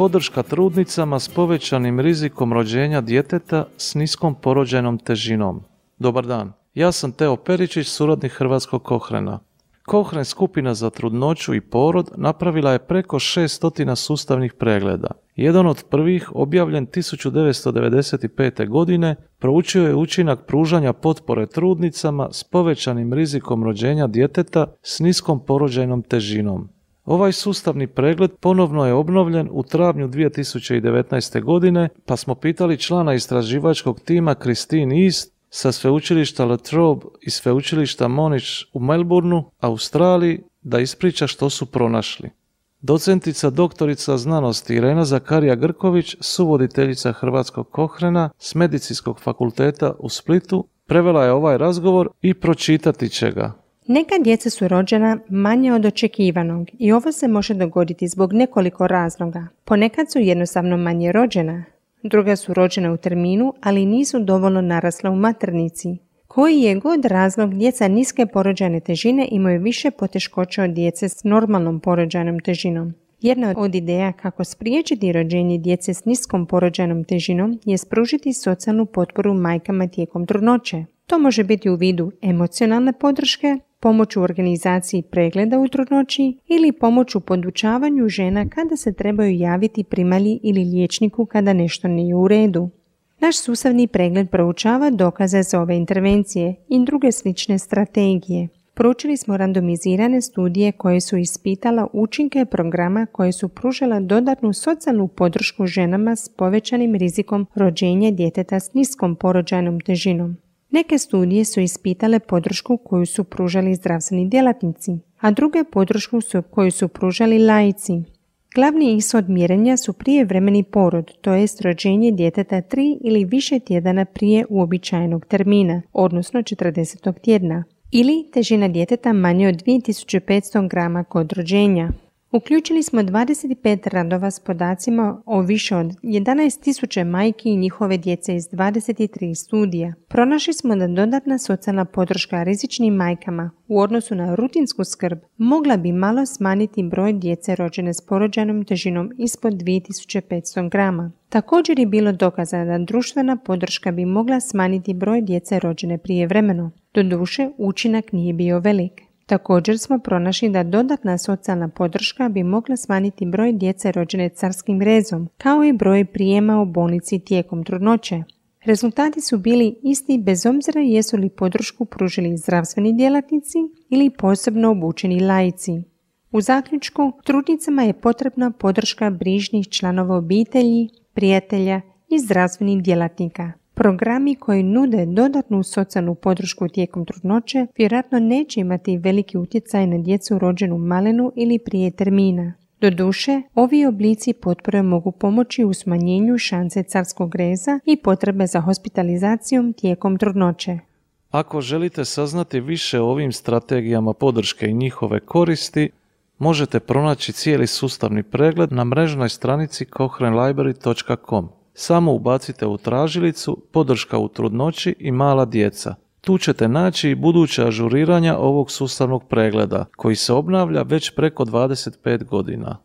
podrška trudnicama s povećanim rizikom rođenja djeteta s niskom porođajnom težinom. Dobar dan, ja sam Teo Peričić, suradnik Hrvatskog Kohrena. Kohren skupina za trudnoću i porod napravila je preko 600 sustavnih pregleda. Jedan od prvih, objavljen 1995. godine, proučio je učinak pružanja potpore trudnicama s povećanim rizikom rođenja djeteta s niskom porođajnom težinom. Ovaj sustavni pregled ponovno je obnovljen u travnju 2019. godine, pa smo pitali člana istraživačkog tima Christine East sa sveučilišta La Trobe i sveučilišta Monash u Melbourneu, Australiji, da ispriča što su pronašli. Docentica doktorica znanosti Irena Zakarija Grković, suvoditeljica Hrvatskog Kohrena s Medicinskog fakulteta u Splitu, prevela je ovaj razgovor i pročitati će ga. Neka djeca su rođena manje od očekivanog i ovo se može dogoditi zbog nekoliko razloga. Ponekad su jednostavno manje rođena, druga su rođena u terminu, ali nisu dovoljno narasla u maternici. Koji je god razlog, djeca niske porođajne težine imaju više poteškoća od djece s normalnom porođajnom težinom. Jedna od ideja kako spriječiti rođenje djece s niskom porođajnom težinom je spružiti socijalnu potporu majkama tijekom trudnoće. To može biti u vidu emocionalne podrške, pomoć u organizaciji pregleda u trudnoći ili pomoć u podučavanju žena kada se trebaju javiti primalji ili liječniku kada nešto nije u redu. Naš sustavni pregled proučava dokaze za ove intervencije i druge slične strategije. Proučili smo randomizirane studije koje su ispitala učinke programa koje su pružala dodatnu socijalnu podršku ženama s povećanim rizikom rođenja djeteta s niskom porođajnom težinom. Neke studije su ispitale podršku koju su pružali zdravstveni djelatnici, a druge podršku su koju su pružali laici. Glavni ishod mjerenja su prijevremeni porod, to jest rođenje djeteta tri ili više tjedana prije uobičajenog termina, odnosno 40. tjedna, ili težina djeteta manje od 2500 grama kod rođenja. Uključili smo 25 radova s podacima o više od 11.000 majki i njihove djece iz 23 studija. Pronašli smo da dodatna socijalna podrška rizičnim majkama u odnosu na rutinsku skrb mogla bi malo smanjiti broj djece rođene s porođajnom težinom ispod 2500 grama. Također je bilo dokaza da društvena podrška bi mogla smanjiti broj djece rođene prije vremeno. Doduše, učinak nije bio velik. Također smo pronašli da dodatna socijalna podrška bi mogla smanjiti broj djece rođene carskim rezom, kao i broj prijema u bolnici tijekom trudnoće. Rezultati su bili isti bez obzira jesu li podršku pružili zdravstveni djelatnici ili posebno obučeni laici. U zaključku, trudnicama je potrebna podrška brižnih članova obitelji, prijatelja i zdravstvenih djelatnika. Programi koji nude dodatnu socijalnu podršku tijekom trudnoće vjerojatno neće imati veliki utjecaj na djecu rođenu malenu ili prije termina. Doduše, ovi oblici potpore mogu pomoći u smanjenju šanse carskog reza i potrebe za hospitalizacijom tijekom trudnoće. Ako želite saznati više o ovim strategijama podrške i njihove koristi, možete pronaći cijeli sustavni pregled na mrežnoj stranici cochranelibrary.com. Samo ubacite u tražilicu podrška u trudnoći i mala djeca. Tu ćete naći i buduće ažuriranja ovog sustavnog pregleda koji se obnavlja već preko 25 godina.